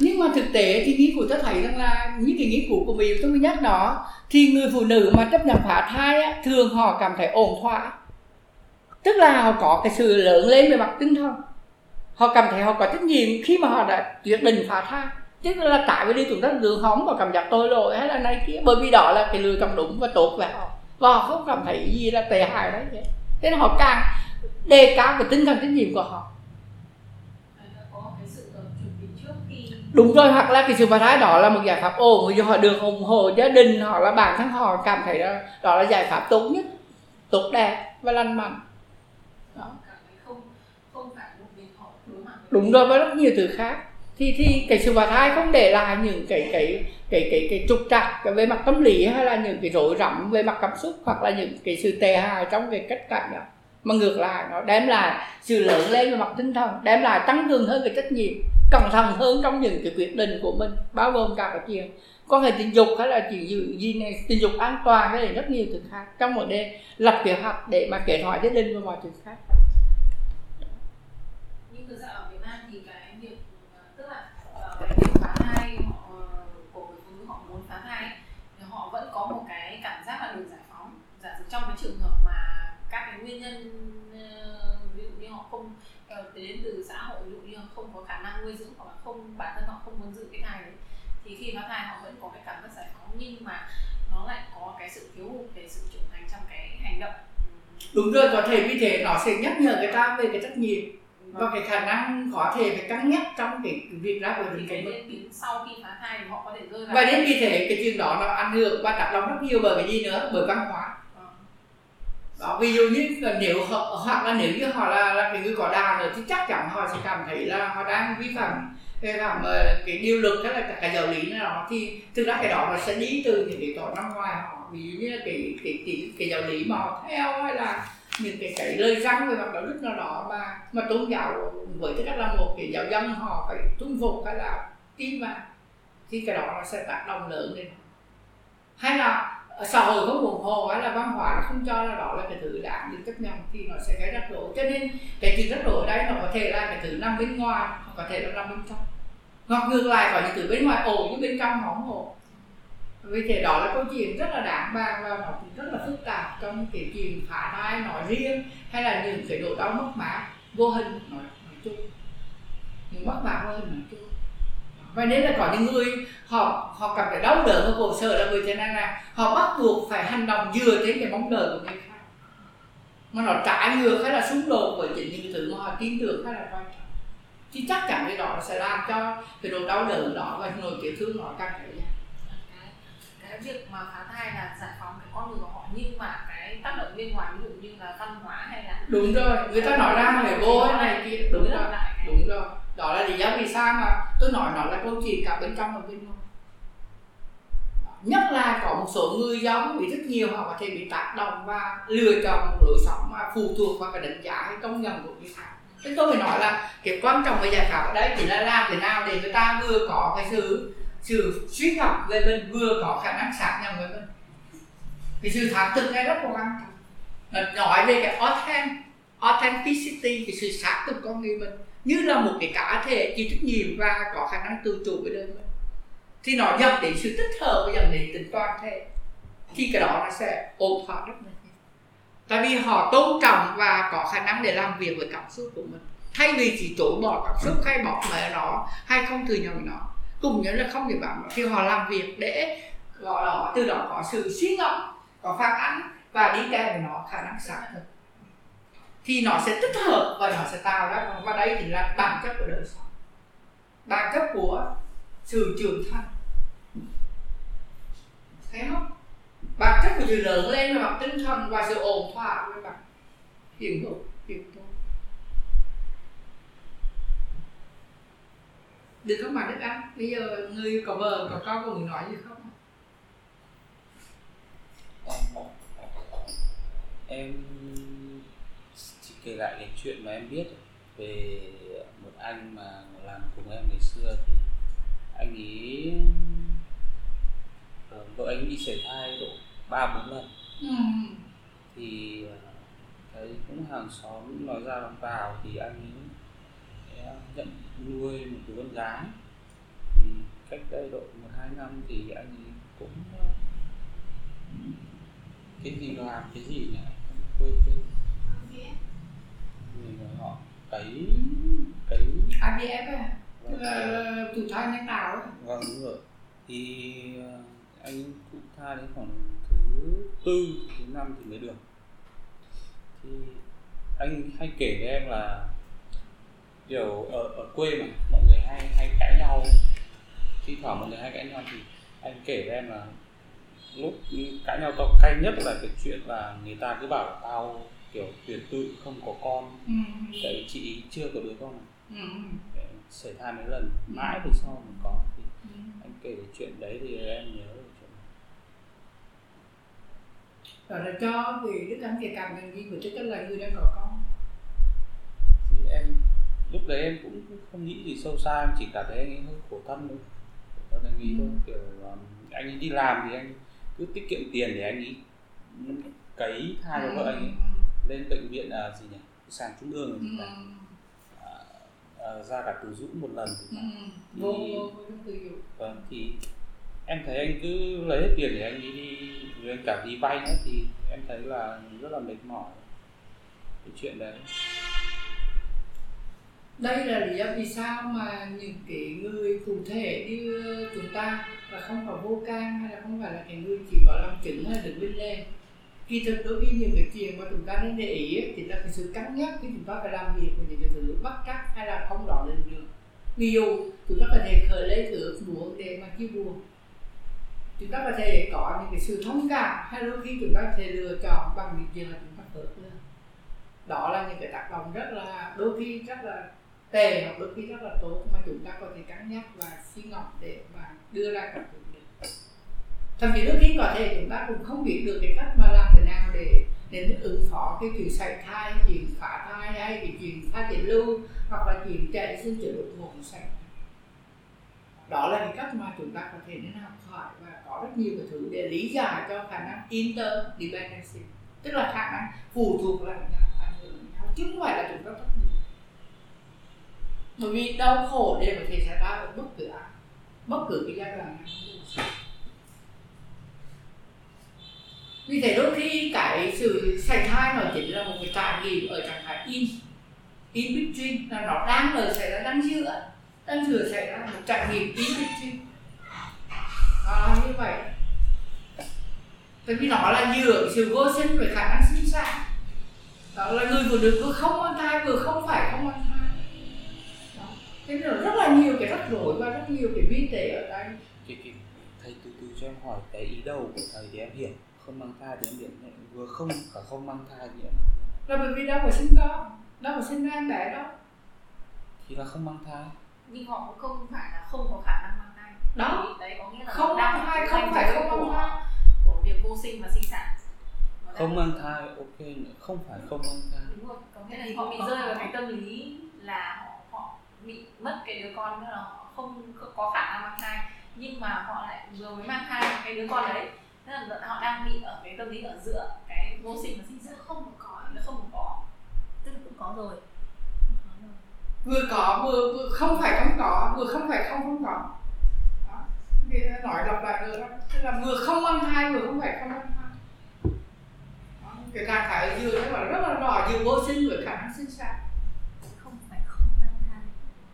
Speaker 1: nhưng mà thực tế thì nghĩ của tôi thấy rằng là những cái nghĩ của của mình tôi mới nhắc đó thì người phụ nữ mà chấp nhận phá thai á, thường họ cảm thấy ổn thỏa. Tức là họ có cái sự lớn lên về mặt tinh thần. Họ cảm thấy họ có trách nhiệm khi mà họ đã quyết định phá thai. Chứ là tại vì đi chúng ta đường hóng và cảm giác tôi lỗi hay là này kia bởi vì đó là cái lựa chọn đúng và tốt về họ. Và họ không cảm thấy gì là tệ hại đấy thế nên họ càng đề cao về tinh thần trách nhiệm của họ. Đúng rồi hoặc là cái sự phá thai đó là một giải pháp ổn vì họ được ủng hộ gia đình họ là bản thân họ cảm thấy đó, đó là giải pháp tốt nhất tốt đẹp và lành mạnh. Đó. đúng rồi và rất nhiều thứ khác. Thì thì cái sự phá thai không để lại những cái cái cái cái cái trục trặc về mặt tâm lý hay là những cái rối rắm về mặt cảm xúc hoặc là những cái sự tệ hại trong cái cách cảm đó mà ngược lại nó đem lại sự lớn lên về mặt tinh thần đem lại tăng cường hơn về trách nhiệm cẩn thận hơn trong những cái quyết định của mình bao gồm cả cái chuyện có hệ tình dục hay là chuyện gì, gì này tình dục an toàn hay là rất nhiều thứ khác. Trong vấn đề lập kế hoạch để mà kế hoạch gia đình và mọi thứ khác.
Speaker 2: Nhưng thực ra ở Việt Nam thì cái việc ờ, tức là ờ, cái việc phá thai họ của người phụ nữ họ muốn phá thai thì họ vẫn có một cái cảm giác là được giải phóng. Giả sử trong cái trường hợp mà các cái nguyên nhân ví dụ như họ không đến từ xã hội ví dụ như không có khả năng nuôi dưỡng hoặc là không bản thân họ không muốn giữ cái thai đấy thì khi phá thai họ vẫn có cái cảm giác giải phóng nhưng mà nó lại có cái sự thiếu hụt về sự trưởng thành trong cái hành động.
Speaker 1: Đúng rồi có thể vì thế nó sẽ nhắc nhở người ta về cái trách nhiệm và cái khả năng có thể phải cân nhắc trong cái việc ra quyết định
Speaker 2: cái
Speaker 1: của
Speaker 2: diễn biến sau khi phá thai thì họ có thể rơi vào
Speaker 1: và đến vì thế cái chuyện đó nó ảnh hưởng và tác động rất nhiều bởi cái gì nữa? Bởi văn hóa đó ví dụ như nếu họ hoặc là nếu như họ là, là cái người có đào nữa thì chắc chắn họ sẽ cảm thấy là họ đang vi phạm vi phạm ờ, cái điều luật hay là cả cái giáo lý nào thì thực ra cái đó nó sẽ đi từ những cái tổ năm ngoài họ ví dụ như là cái cái cái, cái giáo lý mà họ theo hay là những cái cái lời răng về mặt đạo đức nào đó mà mà tôn giáo với tư cách là một cái giáo dân họ phải tuân phục hay là tin vào thì cái đó nó sẽ tác động lớn lên. Hay là xã hội không ủng hộ hay là văn hóa nó không cho là đó là cái thứ đáng được chấp nhận thì nó sẽ gây rắc rối. Cho nên cái chuyện rắc rối ở đây nó có thể là cái thứ nằm bên ngoài hoặc có thể là nằm bên trong. Hoặc ngược lại có những thứ bên ngoài ổn nhưng bên trong nó không ổn. Vì thế đó là câu chuyện rất là đáng bàn và nó cũng rất là phức tạp trong cái chuyện phá thai nói riêng hay là những cái nỗi đau mất mát vô hình nói, nói chung. Những mất mát vô hình nói chung và nên là có những người họ họ cảm thấy đau đớn và khổ sở là vì thế này là họ bắt buộc phải hành động dựa trên cái mong đợi của người khác. Mà nó trái ngược hay là xung đột với chính những thứ mà họ tin tưởng hay là quan trọng. Thì chắc chắn cái đó sẽ làm cho cái nỗi đau đớn đó và nỗi tiếc thương nó càng ngày
Speaker 2: cái cái việc mà phá thai là giải phóng cái con người của họ nhưng mà cái tác động bên ngoài ví dụ như là văn hóa hay là
Speaker 1: đúng rồi người ta nói ra người vô này kia. Đúng rồi đúng rồi. Đó là lý do vì sao mà tôi nói nó là câu chuyện cả bên trong và bên ngoài. Nhất là có một số người giống bị rất nhiều, họ có thể bị tác động và lựa chọn một lối sống mà phụ thuộc vào cái đánh giá hay công nhận của người khác. Thế tôi phải nói là cái quan trọng về giải pháp ở đây chỉ là làm thế nào để người ta vừa có cái sự sự suy học về mình, vừa có khả năng xác nhận với mình. Cái sự thẳng thực này rất là quan trọng. Nói về cái authentic authenticity, cái sự xác thực con người mình như là một cái cá thể chịu trách nhiệm và có khả năng tự chủ với đời mình. Thì nó dẫn đến sự tích hợp và dẫn đến tính toàn thể. Thì cái đó nó sẽ ổn thỏa rất là nhiều. Tại vì họ tôn trọng và có khả năng để làm việc với cảm xúc của mình. Thay vì chỉ chối bỏ cảm xúc hay bỏ mẹ nó hay không thừa nhận nó cùng như là không để bảo nó thì họ làm việc để, gọi là, từ đó có sự suy ngẫm, có phản ánh và đi kèm với nó khả năng sáng thực thì nó sẽ tích hợp và nó sẽ tạo ra và đây chính là bản chất của đời sống. Bản chất của sự trưởng thành. Thấy không? Bản chất của sự lớn lên về mặt tinh thần và sự ổn thỏa về mặt hiện hữu hiện tôi được không bạn Đức Anh? Bây giờ người có vợ, có con, có muốn nói gì không?
Speaker 3: Em kể lại cái chuyện mà em biết về một anh mà làm cùng em ngày xưa thì anh ấy ờ, vợ anh đi sảy thai độ ba bốn lần.
Speaker 1: Ừ.
Speaker 3: thì ờ, thấy cũng hàng xóm nói ra nói vào thì anh ấy sẽ nhận nuôi một đứa con gái. Thì cách đây độ một hai năm thì anh ấy cũng ờ, cái gì làm cái gì nhỉ? Em quên tên mà họ cấy cấy.
Speaker 1: IVF à? Là, thụ thai nhân tạo ấy.
Speaker 3: vâng đúng rồi. Thì ờ, anh cũng tha đến khoảng thứ tư thứ năm thì mới được. Thì anh hay kể với em là kiểu ở ở quê mà mọi người hay hay cãi nhau thi thoảng mọi người hay cãi nhau thì anh kể với em là lúc cãi nhau to cay nhất là cái chuyện là người ta cứ bảo tao kiểu tuyệt tự không có con.
Speaker 1: Ừ.
Speaker 3: tại vì chị chưa có đứa con. Nào
Speaker 1: Ừ.
Speaker 3: xảy thai mấy lần mãi về sau mới có. Thì
Speaker 1: Ừ.
Speaker 3: anh kể cái chuyện đấy thì em nhớ được chuyện
Speaker 1: Rồi là cho vì Đức Anh thì cảm nhận gì của tư cách là người đang có con.
Speaker 3: Thì em lúc đấy em cũng không nghĩ gì sâu xa em chỉ cảm thấy anh ấy hơi khổ thân thôi. Khổ thân anh thôi
Speaker 1: Ừ.
Speaker 3: kiểu um, anh ấy đi làm thì anh cứ tiết kiệm tiền để anh ấy cấy thai cho vợ anh ấy lên bệnh viện à, gì nhỉ sàn trung ương
Speaker 1: Ừ.
Speaker 3: à, à, ra cả từ dũng một lần
Speaker 1: Ừ.
Speaker 3: thì.
Speaker 1: Vô vô
Speaker 3: vâng thì em thấy anh cứ lấy hết tiền để anh đi rồi anh cả đi vay nữa thì em thấy là rất là mệt mỏi cái chuyện đấy
Speaker 1: đây là lý do vì sao mà những cái người cụ thể như chúng ta là không phải vô can hay là không phải là cái người chỉ có làm chứng hay đứng bên lề kỳ thực đối với những cái chuyện mà chúng ta nên để ý thì là cái sự cân nhắc khi chúng ta phải làm việc với những cái thứ bất chắc hay là không đỏ lên được. Ví dụ, chúng ta có thể khởi lấy thử muốn để mà chia buồn chúng ta có thể có những cái sự thông cảm hay đôi khi chúng ta có thể lựa chọn bằng những gì mà chúng ta khởi lên đó là những cái tác động rất là, đôi khi rất là tệ hoặc đôi khi rất là tốt mà chúng ta có thể cân nhắc và suy ngẫm để mà đưa ra các quyết thậm chí đôi khi có thể chúng ta cũng không biết được cái cách mà làm thế nào để để ứng phó cái chuyện sảy thai, chuyện phá thai hay cái chuyện thai tiền lưu, hoặc là chuyện chạy sinh trở đột ngột sảy. đó là cái cách mà chúng ta có thể nên học hỏi và có rất nhiều cái thứ để lý giải cho khả năng interdependency, tức là khả năng phụ thuộc lẫn nhau ảnh hưởng nhau, chứ không phải là chúng ta tất nhiên bởi vì đau khổ đều có thể xảy ra ở bất cứ ai, bất cứ cái giai đoạn nào vì thế đôi khi cái sự sảy thai nó chính là một cái trải nghiệm ở trạng thái in in between là nó đang ở xảy ra đang giữa đang giữa xảy ra một trải nghiệm in between. À, như vậy. Tại vì nó là giữa sự vô sinh với khả năng sinh sản đó là người vừa được vừa không mang thai vừa không phải không mang thai. Đó. thế nên rất là nhiều cái rắc rối và rất nhiều cái vi tế ở đây.
Speaker 3: Thầy từ từ cho em hỏi cái ý đầu của thầy thì em hiểu không mang thai thì em hiểu vừa không cả không mang thai thì em
Speaker 1: là bởi vì đâu phải sinh con đâu phải sinh ra em bé đâu
Speaker 3: thì là không mang thai
Speaker 2: nhưng họ cũng không phải là không có khả năng mang thai.
Speaker 1: Đó.
Speaker 2: Đấy có nghĩa là
Speaker 1: không mang thai không phải không
Speaker 2: của,
Speaker 1: mang thai.
Speaker 2: của việc vô sinh và sinh sản.
Speaker 3: Không mang thai ok nữa không phải không mang thai.
Speaker 2: Đúng rồi có nghĩa là họ bị rơi vào cái tâm lý là họ họ bị mất cái đứa con đó là họ không có khả năng mang thai. Nhưng mà họ lại vừa mới mang thai cái đứa con đấy Tức là họ đang bị ở cái tâm lý ở giữa cái vô sinh và sinh sản không có. Nó không có. Tức là cũng có rồi. Có
Speaker 1: vừa có vừa, vừa không phải không có vừa không phải không không có. Đó. Thì nói lặp lại nữa đó. Tức là vừa không mang thai vừa không phải không mang thai đó. cái trạng thái ở giữa đó là rất là rõ giữa vô sinh với khả năng sinh sản
Speaker 4: không phải không mang thai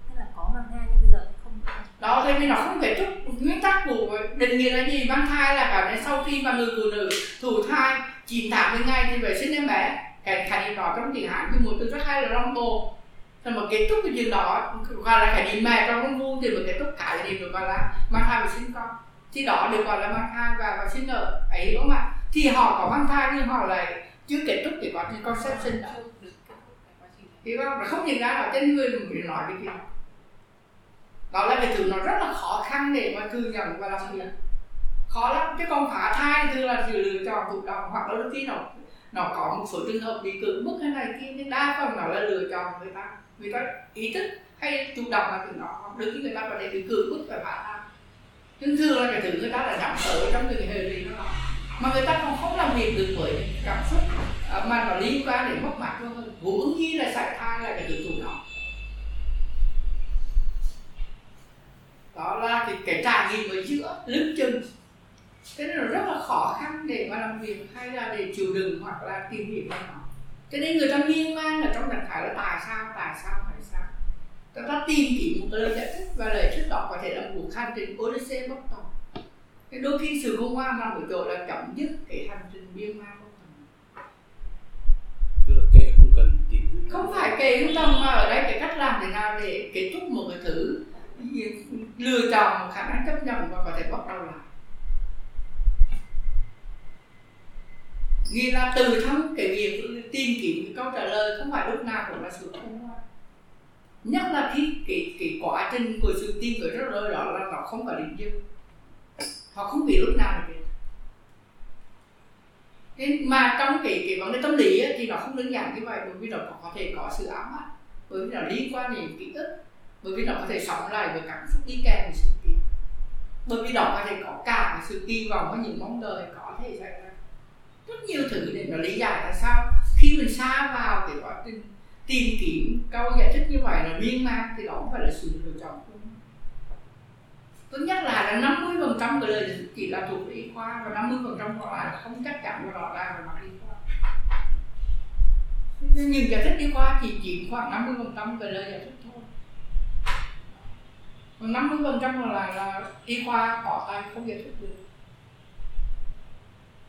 Speaker 4: tức là có mang thai nhưng bây giờ thì không có
Speaker 1: đó thế nên nó không thể thúc nguyên tắc của định nghĩa là gì? Mang thai là cả đến sau khi mà người phụ nữ thụ thai 9 tháng 10 ngày thì phải sinh em bé. Cái khái niệm đó trong tiếng Hàn คือ một từ rất hay là long bồ. Thì mà kết thúc cái chuyện đó gọi là khái niệm mẹ trong con vuông thì mà kết thúc cả khái niệm được gọi là mang thai và sinh con. Thì đó được gọi là mang thai và và sinh nở ấy đúng không ạ? Thì họ có mang thai nhưng họ lại chưa kết thúc cái quá trình conception đó.
Speaker 2: Cái
Speaker 1: thì không? Nhìn ra là trên người mình nói cái gì đó là cái thứ nó rất là khó khăn để mà thừa nhận và làm việc. Khó lắm, chứ còn phá thai thì là sự lựa chọn thụ động hoặc là đôi khi nó nó có một số trường hợp bị cưỡng bức hay này kia, nhưng đa phần nó là lựa chọn người ta. Người ta ý thức hay chủ động là từ đó. Đôi khi người ta có thể bị cưỡng bức phải phá thai. Nhưng thường là cái thứ người ta đã nhắm tới trong những cái hệ lụy đó. Mà người ta còn không làm việc được với cảm xúc à, mà nó liên quan đến mất mặt luôn vân vụ ứng chi là sạch thai là cái thứ chủ động. Đó là cái, cái trải nghiệm ở giữa lưng chừng. Thế nên là rất là khó khăn để mà làm việc hay là để chịu đựng hoặc là tìm hiểu về nó. Cho nên người ta miên man ở trong trạng thái là tại sao tại sao tại sao? Người ta tìm kiếm một cái lời giải thích và lời thích đó có thể là một hành trình odyssey bất tận. Thế đôi khi sự khôn ngoan nằm ở chỗ là chấm dứt cái hành trình miên man bất tận.
Speaker 3: Tức là kệ không cần tìm
Speaker 1: không phải kể không tâm mà ở đây cái cách làm thế nào để kết thúc một cái thứ lựa chọn một khả năng chấp nhận và có thể bắt đầu lại. Nghĩa là từ thăm cái việc tìm kiếm cái câu trả lời không phải lúc nào cũng là sự khôn ngoan nhất là khi cái cái quá trình của sự tìm kiếm rất lời đó là nó không phải định dương, họ không biết lúc nào là Thế mà trong cái cái vấn đề tâm lý ấy, thì nó không đơn giản như vậy bởi vì nó có, có thể có sự ám ảnh bởi vì nó liên quan đến ký ức bởi vì nó có thể sống lại với cảm xúc đi kèm với sự kiện bởi vì nó có thể có cả cái sự kỳ vọng và những mong đợi có thể xảy ra. Rất nhiều thứ để nó lý giải tại sao khi mình xa vào cái quá trình tìm kiếm câu giải thích như vậy là miên man thì đó không phải là sự lựa chọn của mình. Tốt nhất là là 50 phần trăm cái lời chỉ là thuộc về y khoa và 50 phần trăm còn lại là không chắc chắn và rõ ràng về mặt y khoa. Nhưng giải thích y khoa chỉ chỉ khoảng 50 phần trăm cái lời giải thích còn 50 phần trăm là là y khoa bỏ tay không giải thích được.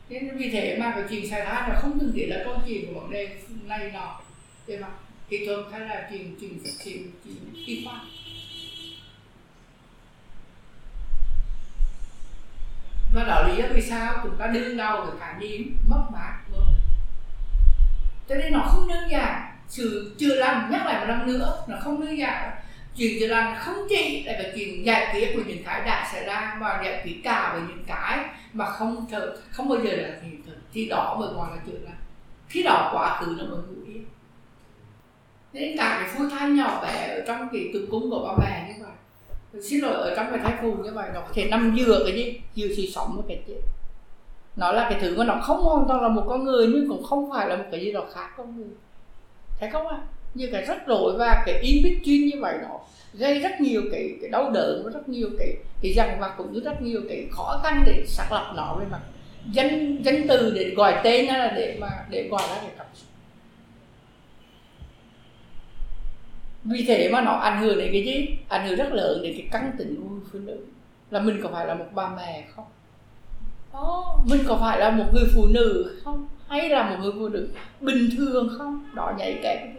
Speaker 1: Nên vì thế mà cái chuyện xảy ra là không từng chỉ là câu chuyện của vấn đề này nọ về mặt kỹ thuật hay là chuyện chuyện chuyện chuyện y khoa. Và đó lý do vì sao chúng ta đương đầu với khả niệm mất mát cho nên nó không đơn giản, sự chưa làm nhắc lại một lần nữa, nó không đơn giản chuyện cho lành không chỉ là cái chuyện giải quyết của những cái đã xảy ra, mà giải quyết cả về những cái mà không trở không bao giờ là hiện thực thì đó mới gọi là chuyện là khi đó quá khứ nó mới ngủ yên. Nên cả cái phôi thai nhỏ bé ở trong cái tử cung của ba mẹ như vậy xin lỗi, ở trong cái thai phụ như vậy, nó có thể nằm dừa cái gì? Dừa sự sống với cái chết. Nó là cái thứ mà nó không hoàn toàn là một con người, nhưng cũng không phải là một cái gì đó khác con người. Thấy không ạ? à? Như cái rắc rối và cái in biết chuyên như vậy nó gây rất nhiều cái, cái đau đớn và rất nhiều cái cái rằng và cũng như rất nhiều cái khó khăn để xác lập nó về mặt danh danh từ để gọi tên hay là để mà để gọi ra cái cảm xúc. Vì thế mà nó ảnh hưởng đến cái gì? Ảnh hưởng rất lớn đến cái căn tính của người phụ nữ. Là mình có phải là một bà mẹ không? Đó mình có phải là một người phụ nữ không? Hay là một người phụ nữ bình thường không? Đó nhảy kẹp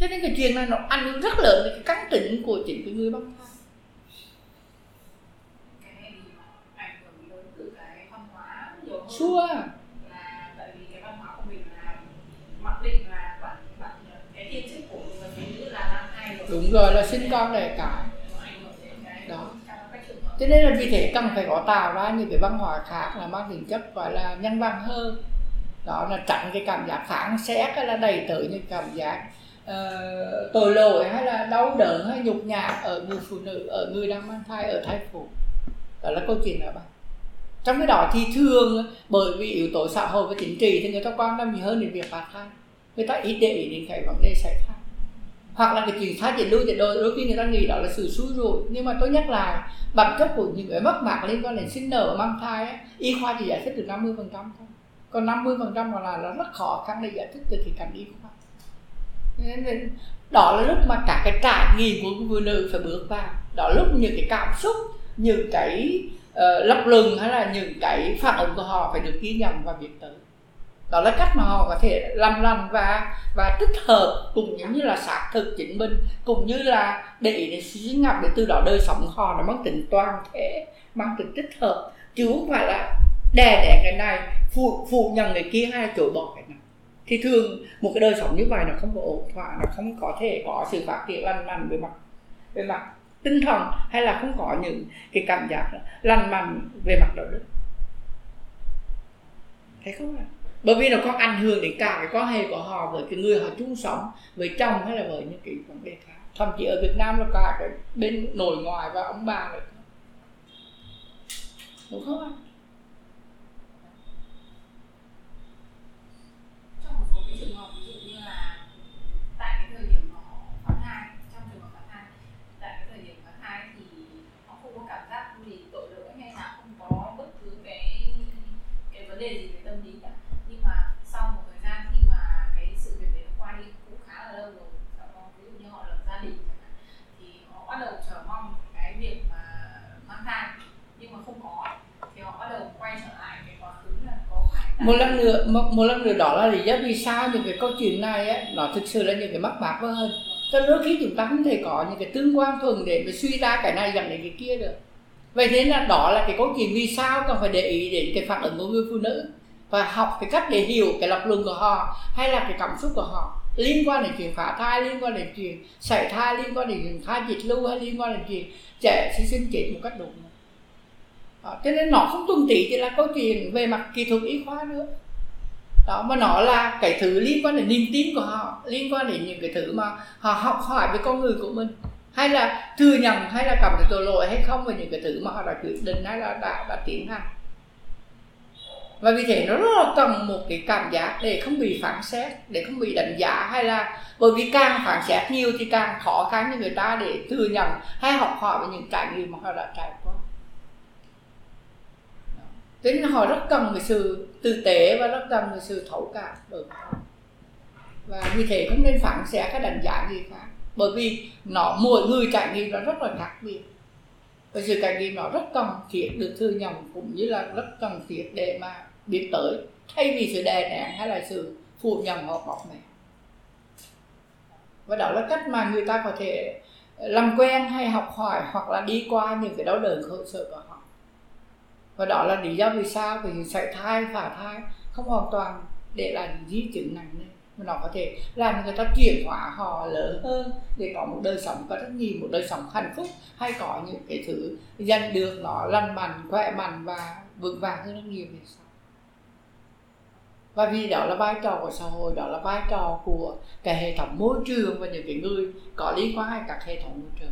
Speaker 1: cho nên cái chuyện này nó ảnh hưởng rất lớn đến cái căn tính của chính cái người băng thai
Speaker 2: Sure. là tại vì cái văn hóa của mình là mặc định là bạn bạn cái thiên chức của người phụ nữ là mang thai rồi
Speaker 1: đúng rồi, là sinh con đẻ cả. đó cho nên là vì thế cần phải có tạo ra những cái văn hóa khác là mang tính chất gọi là nhân văn hơn đó là tránh cái cảm giác phản xét hay là đầy tới những cảm giác uh, tội lỗi hay là đau đớn hay nhục nhã ở người phụ nữ ở người đang mang thai ở thai phụ? Đó là câu chuyện đó bạn. Trong cái đó thì thường bởi vì yếu tố xã hội và chính trị thì người ta quan tâm nhiều hơn đến việc phạt thai. Người ta ít để ý đến cái vấn đề xảy thai hoặc là cái chuyện thai chuyển lưu thì đôi đôi khi người ta nghĩ đó là sự xui rủi. Nhưng mà tôi nhắc lại bản chất của những cái mất mạc liên quan đến sinh nở và mang thai ấy, y khoa chỉ giải thích được 50 phần trăm thôi. Còn 50 phần trăm là là rất khó khăn để giải thích từ cái cạnh y khoa nên đó là lúc mà cả cái trải nghiệm của người nữ phải bước vào. Đó là lúc những cái cảm xúc những cái uh, lập lừng hay là những cái phản ứng của họ phải được ghi nhận và biết tới. Đó là cách mà họ có thể làm lành và và tích hợp cùng giống như là xác thực chính mình cũng như là để để suy ngập để từ đó đời sống họ nó mang tính toàn thể mang tính tích hợp. Chứ không phải là đè đẻ cái này phụ phụ nhận người kia hay là chối bỏ cái này thì thường một cái đời sống như vậy nó không có ổn thỏa, nó không có thể có sự phát triển lành mạnh về mặt về mặt tinh thần hay là không có những cái cảm giác lành mạnh về mặt đạo đức. Thấy không ạ? Bởi vì nó có ảnh hưởng đến cả cái quan hệ của họ với cái người họ chung sống, với chồng hay là với những cái vấn đề khác. Thậm chí ở Việt Nam là cả cái bên nội ngoại và ông bà nữa. Đúng không ạ
Speaker 2: vấn đề gì về tâm lý cả nhưng mà sau một thời gian khi mà cái sự việc đấy nó qua đi cũng khá là lâu rồi ví dụ như họ lập gia đình thì họ bắt đầu chờ mong cái việc mà mang thai nhưng mà không có thì họ bắt đầu quay trở lại cái quá khứ là có phải
Speaker 1: một lần nữa một, một lần nữa đó là lý do vì sao những cái câu chuyện này á nó thực sự là những cái mắc bạc quá hơn. Cho đôi khi chúng ta không thể có những cái tương quan thuần để mà suy ra cái này dẫn đến cái kia được. Vậy thế là đó là cái câu chuyện vì sao cần phải để ý đến cái phản ứng của người phụ nữ và học cái cách để hiểu cái lập luận của họ hay là cái cảm xúc của họ liên quan đến chuyện phá thai liên quan đến chuyện sảy thai liên quan đến chuyện thai dịch lưu hay liên quan đến chuyện trẻ sẽ sinh chết một cách đúng đó, cho nên nó không tuân tỷ chỉ là câu chuyện về mặt kỹ thuật y khoa nữa. Đó mà nó là cái thứ liên quan đến niềm tin của họ liên quan đến những cái thứ mà họ học hỏi về con người của mình. Hay là thừa nhận hay là cảm thấy tội lỗi hay không về những cái thứ mà họ đã quyết định hay là đã đã tiến hành. Và vì thế nó rất là cần một cái cảm giác để không bị phản xét để không bị đánh giá hay là bởi vì càng phản xét nhiều thì càng khó khăn cho người ta để thừa nhận hay học hỏi về những trải nghiệm mà họ đã trải qua thế nên họ rất cần cái sự tử tế và rất cần cái sự thấu cảm bởi và vì thế không nên phản xạ cái đánh giá gì khác bởi vì nó, mỗi người trải nghiệm nó rất là khác biệt. Và sự trải nghiệm nó rất cần thiết được thừa nhận cũng như là rất cần thiết để mà biết tới. Thay vì sự đè nén hay là sự phủ nhận hoặc bọc mẹ. Và đó là cách mà người ta có thể làm quen hay học hỏi hoặc là đi qua những cái đau đớn khổ sở đó và đó là lý do vì sao vì sảy thai phá thai, không hoàn toàn để lại di chứng nặng này. Mà nó có thể làm người ta chuyển hóa họ lớn hơn, để có một đời sống có rất nhiều một đời sống hạnh phúc, hay có những cái thứ giành được nó lành mạnh, khỏe mạnh và vững vàng hơn rất nhiều về sau và vì đó là vai trò của xã hội, đó là vai trò của cái hệ thống môi trường và những cái người có liên quan hay các hệ thống môi trường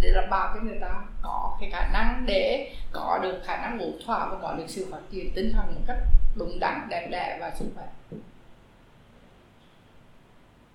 Speaker 1: để đảm bảo cho người ta có cái khả năng để có được khả năng ổn thỏa và có được sự phát triển tinh thần một cách đúng đắn, đẹp đẽ và sức khỏe.